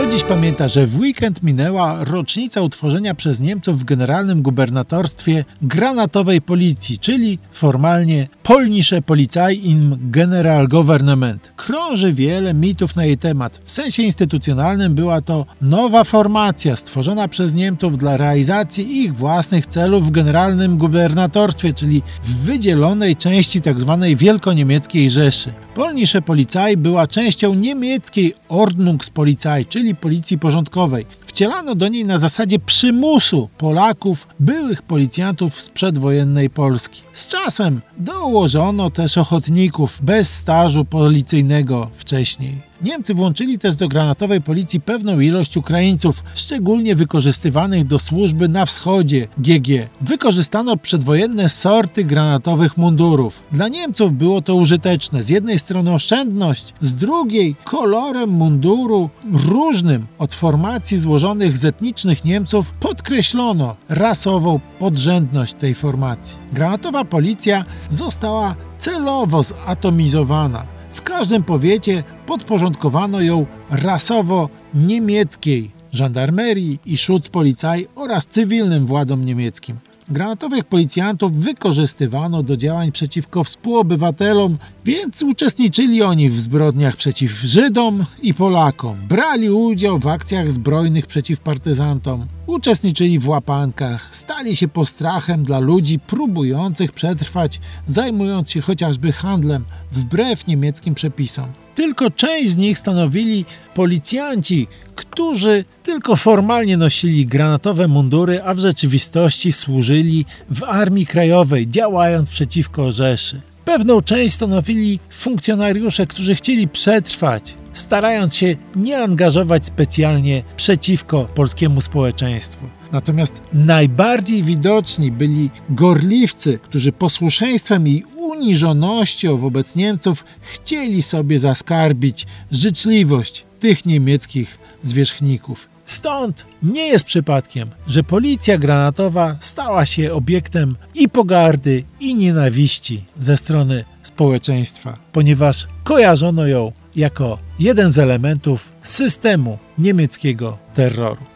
Kto dziś pamięta, że w weekend minęła rocznica utworzenia przez Niemców w generalnym gubernatorstwie granatowej policji, czyli formalnie Polnische Polizei im Generalgouvernement. Krąży wiele mitów na jej temat. W sensie instytucjonalnym była to nowa formacja stworzona przez Niemców dla realizacji ich własnych celów w generalnym gubernatorstwie, czyli w wydzielonej części tzw. Tak wielkoniemieckiej Rzeszy. Polnische Polizei była częścią niemieckiej Ordnungspolizei, czyli policji porządkowej. Wcielano do niej na zasadzie przymusu Polaków, byłych policjantów z przedwojennej Polski. Z czasem dołożono też ochotników bez stażu policyjnego wcześniej. Niemcy włączyli też do granatowej policji pewną ilość Ukraińców, szczególnie wykorzystywanych do służby na wschodzie GG. Wykorzystano przedwojenne sorty granatowych mundurów. Dla Niemców było to użyteczne. Z jednej strony oszczędność, z drugiej kolorem munduru różnym od formacji złożonych z etnicznych Niemców podkreślono rasową podrzędność tej formacji. Granatowa policja została celowo zatomizowana. W każdym powiecie podporządkowano ją rasowo niemieckiej żandarmerii i Schutzpolizei oraz cywilnym władzom niemieckim. Granatowych policjantów wykorzystywano do działań przeciwko współobywatelom, więc uczestniczyli oni w zbrodniach przeciw Żydom i Polakom. Brali udział w akcjach zbrojnych przeciw partyzantom, uczestniczyli w łapankach, stali się postrachem dla ludzi próbujących przetrwać, zajmując się chociażby handlem wbrew niemieckim przepisom. Tylko część z nich stanowili policjanci, którzy tylko formalnie nosili granatowe mundury, a w rzeczywistości służyli w Armii Krajowej, działając przeciwko Rzeszy. Pewną część stanowili funkcjonariusze, którzy chcieli przetrwać, starając się nie angażować specjalnie przeciwko polskiemu społeczeństwu. Natomiast najbardziej widoczni byli gorliwcy, którzy posłuszeństwem i uniżonością wobec Niemców chcieli sobie zaskarbić życzliwość tych niemieckich zwierzchników. Stąd nie jest przypadkiem, że policja granatowa stała się obiektem i pogardy, i nienawiści ze strony społeczeństwa, ponieważ kojarzono ją jako jeden z elementów systemu niemieckiego terroru.